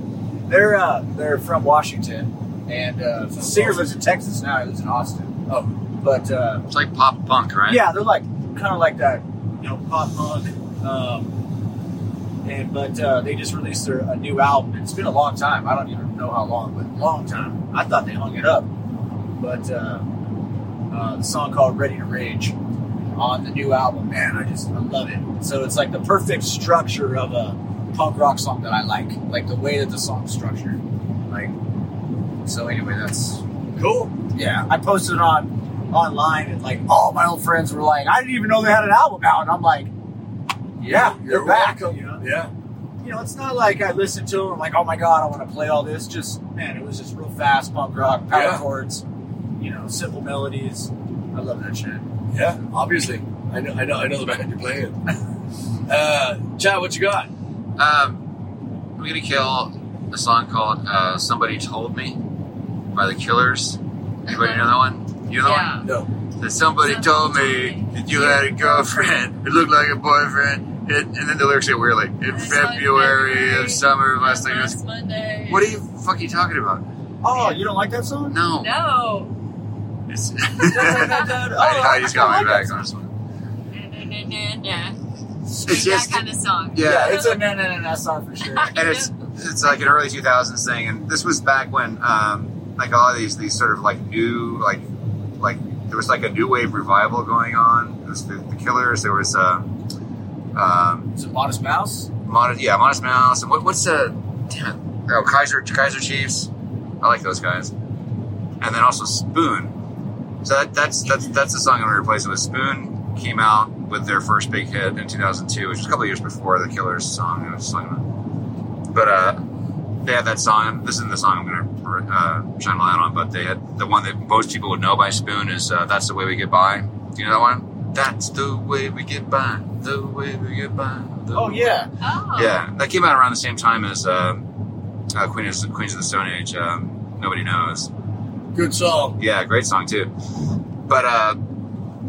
They're uh, they're from Washington, and uh, the singer lives in Texas now. He lives in Austin. Oh, But uh, It's like pop punk, right? Yeah, they're like kind of like that, you know, pop punk. Um, and but uh, they just released their, a new album. It's been a long time. I don't even know how long, but a long time. I thought they hung it up, but uh, uh, the song called "Ready to Rage" on the new album, man, I just I love it. So it's like the perfect structure of a punk rock song that I like, like the way that the song's structured. Like, so anyway, that's cool. yeah, I posted it on online, and like all my old friends were like, "I didn't even know they had an album out." And I'm like, "Yeah, You're they're back." welcome. You know, Yeah. you know, it's not like I listened to them. I'm like, "Oh my god, I want to play all this." Just man, it was just real fast punk rock, power Yeah. chords, you know, simple melodies. I love that shit. Yeah, obviously. I know, I know, I know the band you're playing. [LAUGHS] uh, Chad, what you got? Um, I'm gonna kill a song called uh, "Somebody Told Me" by the Killers. Anybody know that one? You know that Yeah. No. That somebody told me that you had a girlfriend. It looked like a boyfriend. It, and then the lyrics get weird, like in February of summer of last thing. Last Monday. What are you fuck you talking about? Oh, you don't like that song? No. No. It's, [LAUGHS] [LAUGHS] Oh, I, I just got my back on this one. It's that just kind of song. yeah, Yeah, it's a na na na na song for sure. [LAUGHS] and it's it's like an early 2000s thing and this was back when um like all these these sort of like new like like there was like a new wave revival going on. There was the, the killers. There was uh um Is it Modest Mouse? Modest, yeah modest mouse. And what, what's the damn it. oh kaiser kaiser chiefs. I like those guys. And then also spoon. So that, that's that's that's the song i'm gonna replace it with. Spoon came out with their first big hit in 2002 which was a couple years before the killers song i was just talking about but uh they had that song. This isn't the song I'm going to uh, shine a light on, but they had the one that most people would know by Spoon is uh, "That's the Way We Get By." Do you know that one? That's the way we get by. The way we get by. the Oh yeah. Oh. yeah. That came out around the same time as uh, uh, Queen of Queens of the Stone Age. Um, nobody knows. Good song. Yeah, great song too. But uh,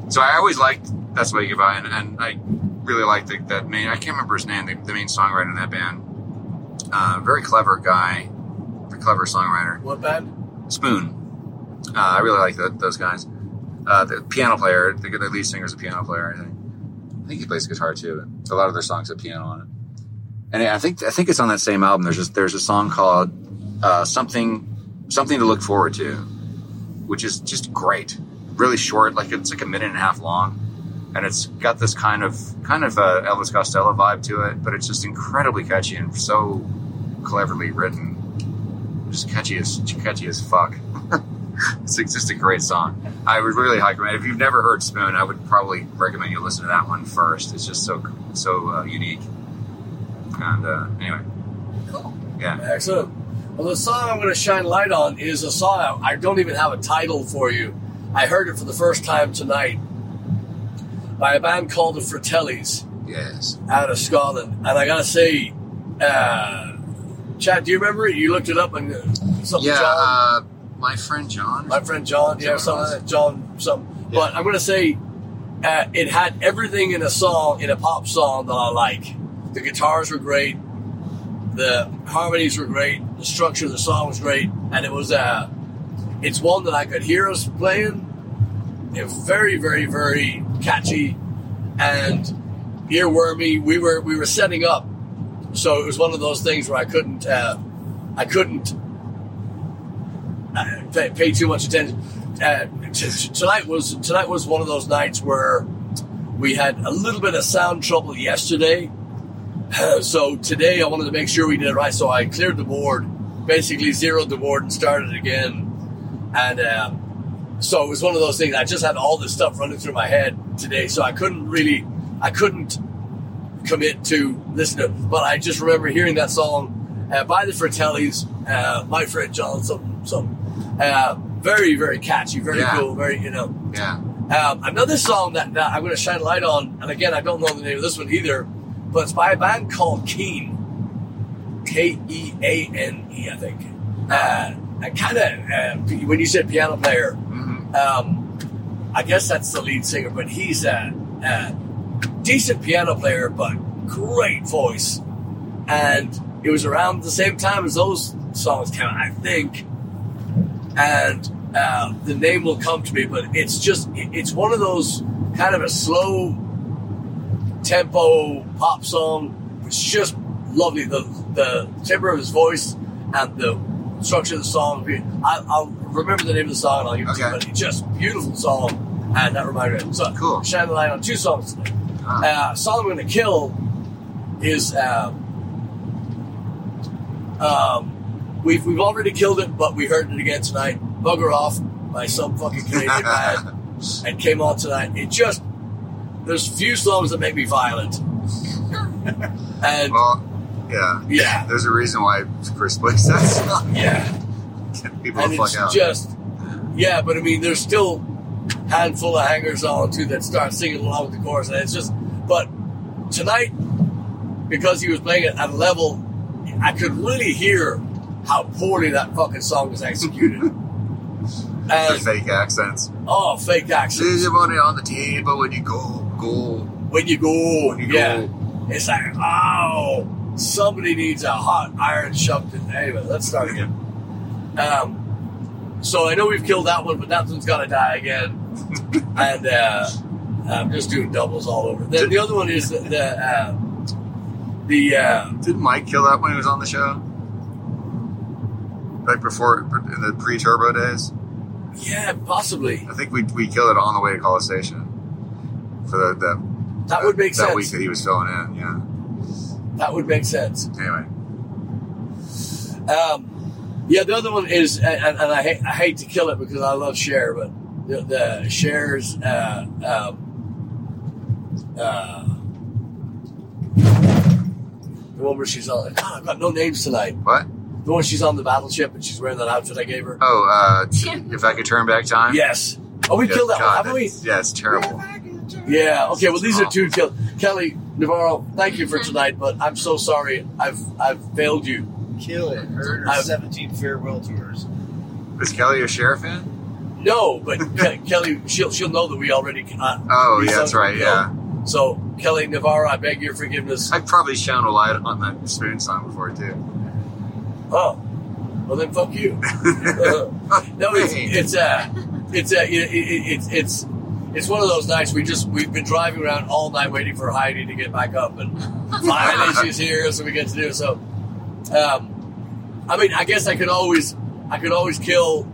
so I always liked "That's the Way You Get By," and, and I really liked the, that main. I can't remember his name. The, the main songwriter in that band. Uh, very clever guy. Very clever songwriter. What band? Spoon. Uh, I really like that, those guys. Uh, the piano player, the, the lead singer is a piano player. I think. I think he plays guitar too. A lot of their songs have piano on it. And I think I think it's on that same album. There's just there's a song called uh, something something to look forward to, which is just great. Really short, like it's like a minute and a half long, and it's got this kind of kind of uh, Elvis Costello vibe to it. But it's just incredibly catchy and so cleverly written. Just catchy as catchy as fuck. [LAUGHS] it's just a great song. I would really highly recommend. If you've never heard Spoon, I would probably recommend you listen to that one first. It's just so so uh, unique. And uh, anyway, Cool. yeah. Excellent. Well, the song I'm going to shine light on is a song I don't even have a title for you. I heard it for the first time tonight by a band called the Fratellis Yes. out of Scotland. And I got to say, uh, Chad, do you remember it? You looked it up and uh, something Yeah. Uh, my friend John. my friend John, yeah, John something like. John, something. Yeah. But I'm going to say uh, it had everything in a song, in a pop song that I like. The guitars were great, the harmonies were great, the structure of the song was great, and it was uh, it's one that I could hear us playing. It was very, very, very catchy and earwormy. We were we were setting up, so it was one of those things where I couldn't uh, I couldn't uh, pay, pay too much attention. Uh, t- t- tonight was tonight was one of those nights where we had a little bit of sound trouble yesterday. so today I wanted to make sure we did it right. So I cleared the board, basically zeroed the board and started again. And um, so it was one of those things. I just had all this stuff running through my head today, so I couldn't really, I couldn't commit to listen to. But I just remember hearing that song uh, by the Fratellis, uh, my friend John, some, some, uh, very, very catchy, very Yeah. cool, very you know. Yeah. Um, another song that, that I'm going to shine a light on, and again, I don't know the name of this one either, but it's by a band called Keane. K E A N E, I think. Uh, I kind of, uh, when you said piano player, hmm um, I guess that's the lead singer, but he's a, a decent piano player, but great voice. And it was around the same time as those songs came out, I think. And uh, the name will come to me, but it's just, it's one of those kind of a slow tempo pop song. It's just lovely. The, the timbre of his voice and the structure of the song. I, I'll remember the name of the song and I'll give it to you, but it's just beautiful song. And that reminded me. So, Cool. shine the light on two songs today. Uh, going to kill is um, um, we've we've already killed it, but we heard it again tonight. Bugger off by some fucking Canadian band, [LAUGHS] and came on tonight. It just there's few songs that make me violent, and Well, yeah. yeah, There's a reason why Chris plays that song. yeah, [LAUGHS] people and the fuck out. just yeah. But I mean, there's still handful of hangers on too that start singing along with the chorus, and it's just. But tonight, because he was playing it at a level, I could really hear how poorly that fucking song was executed. [LAUGHS] and fake accents. oh, fake accents. the money on the table when you go, go. When you go, When you yeah, go. it's like oh, somebody needs a hot iron shoved in. Anyway, let's start again. Um, so I know we've killed that one, but that one's got to die again. [LAUGHS] and uh, I'm just doing doubles all over. Then the other one is the the, uh, the uh, Didn't Mike kill that when he was on the show? Like before, in the pre-turbo days? yeah, possibly I think we we killed it on the way to College Station for the, that that would make that sense. week that he was filling in. Yeah. That would make sense. Anyway, Um, yeah, the other one is, and, and I, hate, I hate to kill it because I love Cher, but the, the Cher's, uh, um, uh, the one where she's on, God, I've got no names tonight. what? The one she's on the battleship and she's wearing that outfit I gave her. Oh, uh, if I could turn back time. Yes. Oh, we Yeah, killed that God, one, haven't we? Yeah, it's terrible. Yeah. Okay. Well, these are two killed. Kelly Navarro, thank you for tonight, but I'm so sorry. I've I've failed you. Kill it. Her I've- 17 farewell tours. Is Kelly a sheriff fan? No, but Ke- Kelly, she'll she'll know that we already. Uh, Oh, we yeah, that's right. Yeah, So Kelly Navarro, I beg your forgiveness. I've probably shone a light on that spoon song before too. Oh, well then, fuck you. [LAUGHS] no, it's it's uh, it's uh, it, it, it's it's it's one of those nights we just we've been driving around all night waiting for Heide to get back up, and finally she's here, so we get to do it. So, um, I mean, I guess I could always I could always kill.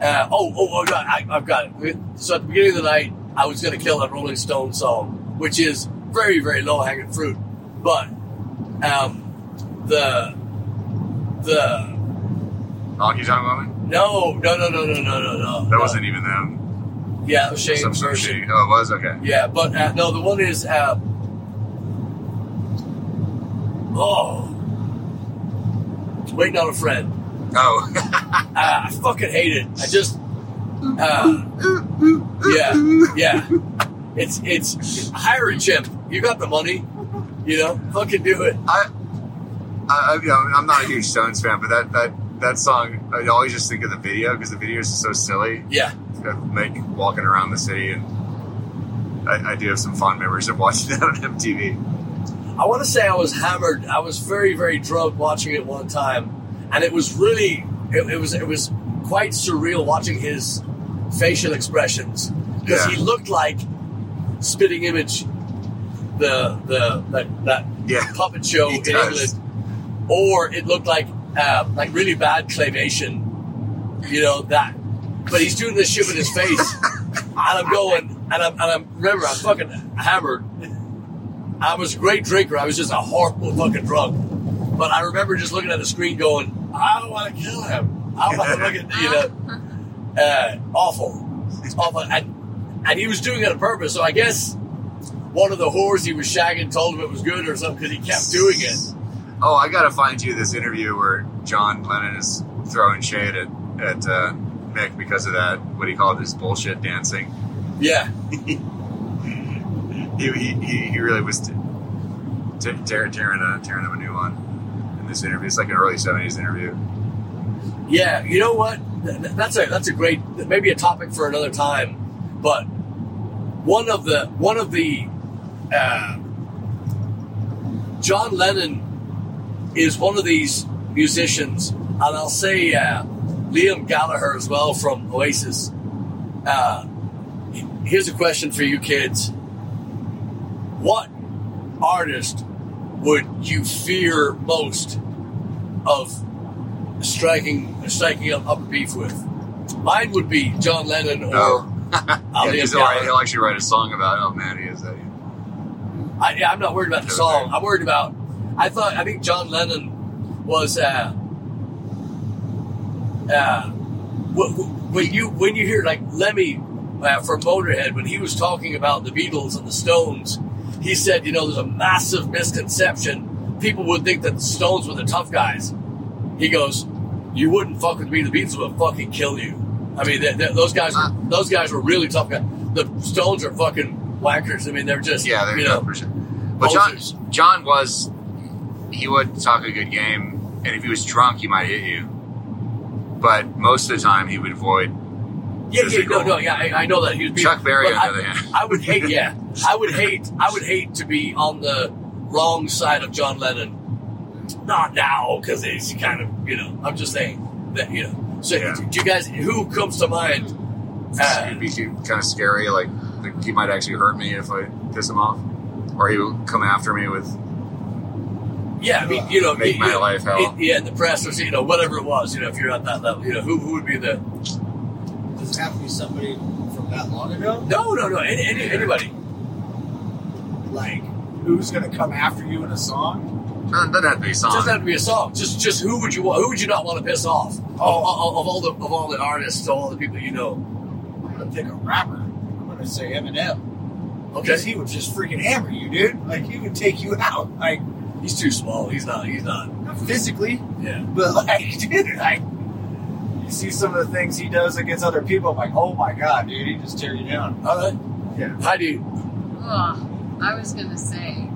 Uh, oh, oh, oh, God, I, I've got it. So at the beginning of the night, I was going to kill that Rolling Stone song, which is very, very low hanging fruit. But um, the the Honky Tonk Woman? no, no, no, no, no, no, no, no. That no. wasn't even them. Yeah, that was Shane's Some sort of version. shitty. Oh, it was okay. Yeah, but uh, no, the one is. Uh, oh, waiting on a friend. Oh, [LAUGHS] Uh, I fucking hate it. I just. Uh, yeah, yeah. It's it's hire a chimp. You got the money, you know. Fucking do it. I, I, you know, I'm not a huge Stones fan, but that that that song, I always just think of the video because the video is so silly. Yeah, Mick walking around the city, and I, I do have some fond memories of watching [LAUGHS] that on MTV. I want to say I was hammered. I was very, very drunk watching it one time, and it was really, it, it was, it was quite surreal watching his facial expressions because Yeah. he looked like Spitting Image, the the that, that Yeah, puppet show in. England, or it looked like uh, like really bad claymation, you know that. But he's doing this shit with his face, [LAUGHS] and I'm going, and I'm, and I'm remember I'm fucking hammered. I was a great drinker. I was just a horrible fucking drunk. But I remember just looking at the screen, going, I don't want to kill him. I want to look at [LAUGHS] you know, uh, awful, it's awful, and and he was doing it on purpose. So I guess one of the whores he was shagging told him it was good or something because he kept doing it. Oh, I gotta find you this interview where John Lennon is throwing shade at at uh, Mick because of that. What he called his bullshit dancing. Yeah, [LAUGHS] He he, he, really was t- t- tearing tearing, tearing him a new one in this interview. It's like an early '70s interview. yeah. You know what? Th- th- That's a that's a great maybe a topic for another time. But one of the one of the uh, John Lennon is one of these musicians, and I'll say uh, Liam Gallagher as well from Oasis. Uh, here's a question for you kids: What artist would you fear most of striking striking up, up a beef with? Mine would be John Lennon or Oh. uh, [LAUGHS] Yeah, Liam he's all right. Gallagher. He'll actually write a song about how mad he is that. I, yeah, I'm not worried about the song. I'm worried about. I thought. I think John Lennon was. Uh, uh, wh- wh- when you when you hear like Lemmy uh, from Motorhead when he was talking about the Beatles and the Stones, he said, you know, there's a massive misconception. People would think that the Stones were the tough guys. He goes, you wouldn't fuck with me. The Beatles would fucking kill you. I mean, they, they, those guys were those guys were really tough guys. The Stones are fucking whackers. I mean, they're just Yeah, they're you know. But John. John was he would talk a good game, and if he was drunk, he might hit you. But most of the time, he would avoid. Yeah, no, no, yeah, I, I know that he was Chuck Berry, on I, the other hand. I would hate, yeah, [LAUGHS] I would hate, I would hate to be on the wrong side of John Lennon. Not now, because he's kind of, you know, I'm just saying that, you know. So, Yeah. do you guys, who comes to mind? Uh, He'd be kind of scary. Like, he might actually hurt me if I piss him off, or he would come after me with. yeah, I mean, you know, Make you my know, life hell. it- yeah, in the press or you know, whatever it was, you know, if you're at that level, you know, who, who would be the? Have to be somebody from that long ago? No, no, no, any, any, anybody. Like, who's going to come after you in a song? Doesn't have to be a song. doesn't have to be a song. Just, just who would you want? Who would you not want to piss off? Oh. Of, of, of all the of all the artists, all the people you know. I'm to pick a rapper. I'm going to say Eminem. Okay. Because he would just freaking hammer you, dude. Like, he would take you out. Like, He's too small. He's not. He's not. Not physically, Yeah. but like, [LAUGHS] dude, like, you see some of the things he does against other people. I'm like, oh my god, dude, he just tear you down. All right. Yeah. Heide. Ugh, I was gonna say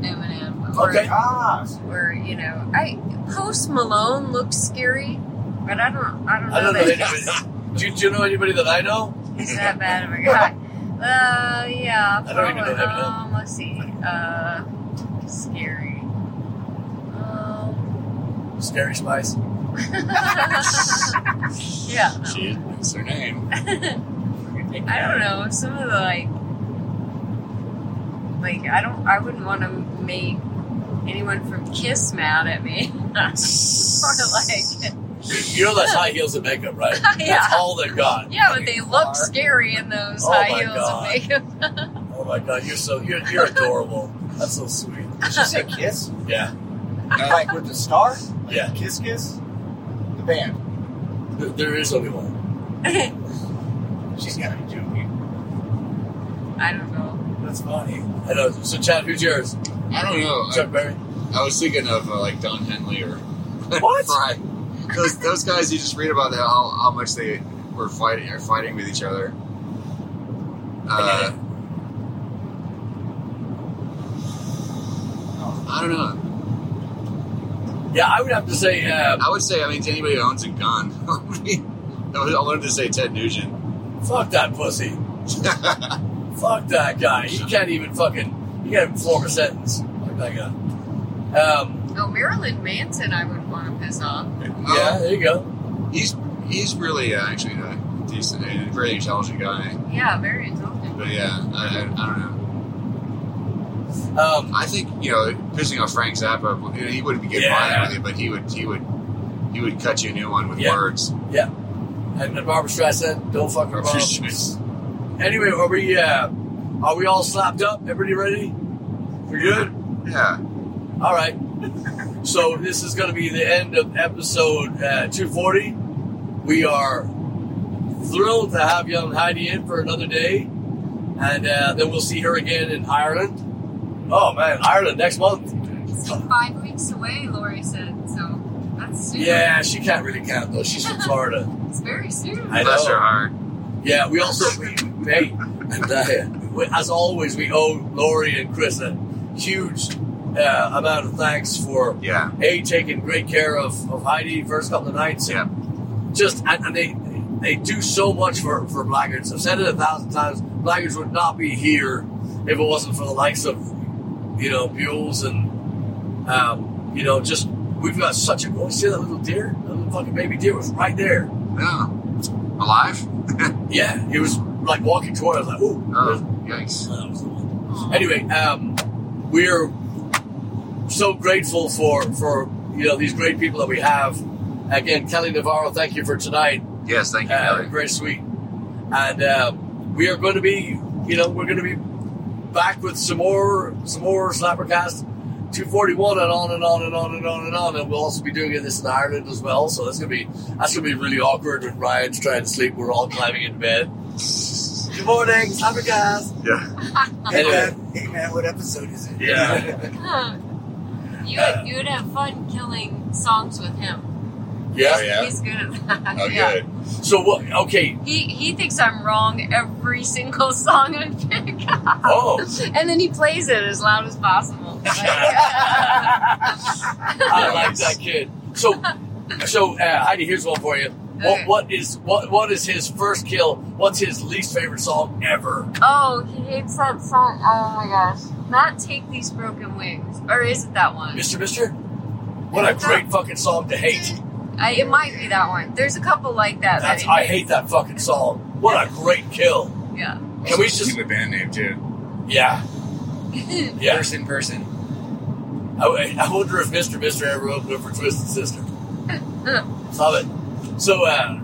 Eminem. Or, Okay. Ah, Or you know, I Post Malone looks scary, but I don't. I don't know, I don't know that anybody. do, you, do you know anybody that I know? he's that bad of a guy. Uh, yeah. I don't even know. Eminem. Um, let's see. Uh, scary. Um, Scary Spice. [LAUGHS] yeah. She is her name. [LAUGHS] I don't know. Some of the like, like I don't. I wouldn't want to make anyone from Kiss mad at me. [LAUGHS] or like, You know that's high heels and makeup, right? Yeah. That's all they've got. yeah, but they look scary in those Oh high heels God. and makeup. Oh my god, you're so you're, you're adorable. That's so sweet. did she say Kiss? Yeah, like with the star? Like Yeah. Kiss Kiss? The band. there, there is only one. She's gotta be joking. I don't know. That's funny. I know. So, Chad, who's yours? I don't know. Chuck I, Berry. I was thinking of uh, like Don Henley or [LAUGHS] What? Frey. Those those guys you just read about how, how much they were fighting are fighting with each other. Uh, I don't know. Yeah, I would have to say. Uh, I would say, I mean, to anybody who owns a gun, [LAUGHS] I learned to say Ted Nugent. fuck that pussy. [LAUGHS] Fuck that guy. He can't even fucking. He can't even form a sentence like that guy. Um, Oh, Marilyn Manson, I would want to piss off. yeah, there you go. he's he's really uh, actually a decent, a very intelligent guy. Yeah, very intelligent. But yeah, I, I, I don't know. Um, I think you know, pissing off Frank Zappa, you know, he wouldn't be getting Yeah. with you, but he would he would he would cut you a new one with Yeah. words. and, and Barbra Streisand, don't fuck her mom. Anyway, are we? Uh, are we all slapped up? Everybody ready? We good? yeah, All right. So this is going to be the end of episode uh, 240. We are thrilled to have young Heide in for another day, and uh, then we'll see her again in Ireland. Oh man, Ireland next month. It's five weeks away, Lori said. So that's soon. Yeah, she can't really count though. She's from Florida. It's very soon. I bless know. her heart. Yeah, we also we, hey, and, uh, we- as always, we owe Lori and Chris a huge uh, amount of thanks for Yeah, a taking great care of, of Heide first couple of nights. yeah, just and, and they they do so much for for Blaggards. I've said it a thousand times. Blaggards would not be here if it wasn't for the likes of you know Buells and um, you know just we've got such a. Oh, see that little deer? That little fucking baby deer was right there. yeah. Alive? [LAUGHS] Yeah, he was like walking toward. us. Like, ooh. Oh, yikes! That was the one. Anyway, um, we're so grateful for for you know these great people that we have. Again, Kelly Navarro, thank you for tonight. Yes, thank you, Uh, Kelly. very sweet. And uh, we are going to be, you know, we're going to be back with some more, some more Slappercast 241 and on and on and on and on and on. And we'll also be doing this in Ireland as well. So that's going to be, that's going to be really awkward when Ryan's trying to sleep. We're all climbing into bed. Good morning, Slappercast. Yeah, [LAUGHS] Hey Anyway. man, hey man, what episode is it? Yeah. [LAUGHS] Huh. You would, you would have fun killing songs with him. Yeah. Oh, yeah? He's good at that. oh, yeah. good. So what, okay. He he thinks I'm wrong every single song I pick. Oh, and then he plays it as loud as possible. [LAUGHS] I like that kid. So, so uh, Heide, here's one for you. What, what is what what is his first kill? What's his least favorite song ever? oh, he hates that song. Oh my gosh. Not Take These Broken Wings. Or is it that one? Mister Mister? What a great fucking song to hate. I, it might be that one. There's a couple like that. That's that I hate that fucking song. What a great kill. Yeah. Can we just the band name too? yeah [LAUGHS] yeah? Person, person. I, I wonder if Mister Mister ever opened up for Twisted Sister. [LAUGHS] Love it. So uh,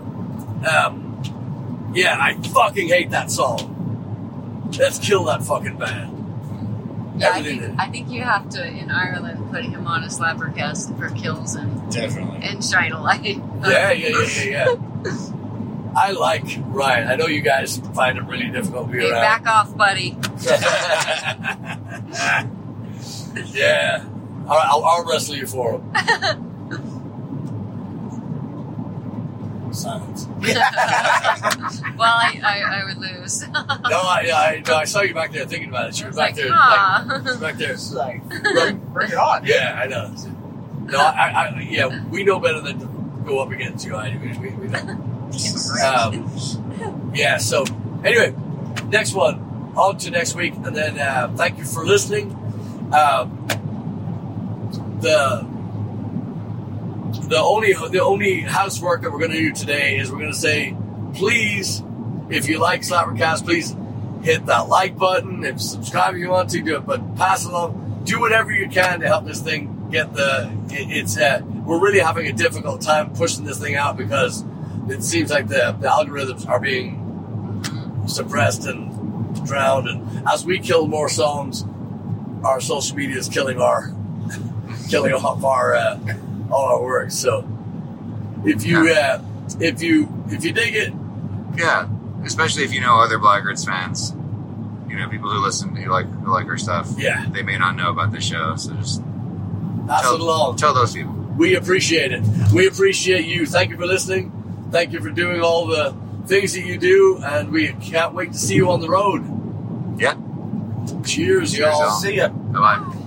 um, yeah, I fucking hate that song. Let's kill that fucking band. Yeah, I think, I think you have to, in Ireland, put him on a slappercast for kills and, Definitely. and shine a light. Yeah, yeah, yeah, yeah, yeah. [LAUGHS] I like Ryan. I know you guys find it really difficult to be Hey, around. back off, buddy. [LAUGHS] yeah. Right, I'll wrestle you for him. [LAUGHS] Silence. [LAUGHS] well, I, I, I would lose. [LAUGHS] No, I, I, no, I saw you back there thinking about it. You were back like, there. huh. Like, [LAUGHS] back there. It's like, bring, bring it on. Yeah, I know. No, I, I, yeah, we know better than to go up against you. I, we, we know. Um, yeah. So anyway, next one. On to next week, and then uh, thank you for listening. Um, the the only the only housework that we're going to do today is we're going to say, please, if you like Slappercast, please hit that like button. If subscribe if you want to do it, but pass along. Do whatever you can to help this thing get the. It, it's uh, we're really having a difficult time pushing this thing out because it seems like the, the algorithms are being suppressed and drowned, and as we kill more songs, our social media is killing our [LAUGHS] killing off our uh, all our work. So if you uh, if you if you dig it, Yeah, especially if you know other Blaggards fans. You know, people who listen, who like who like our stuff. Yeah. they may not know about this show, so just pass tell, it along. tell those people. We appreciate it. We appreciate you. Thank you for listening. Thank you for doing all the things that you do, and we can't wait to see you on the road. Yeah. Cheers, Cheers, y'all. y'all. See ya. Bye bye.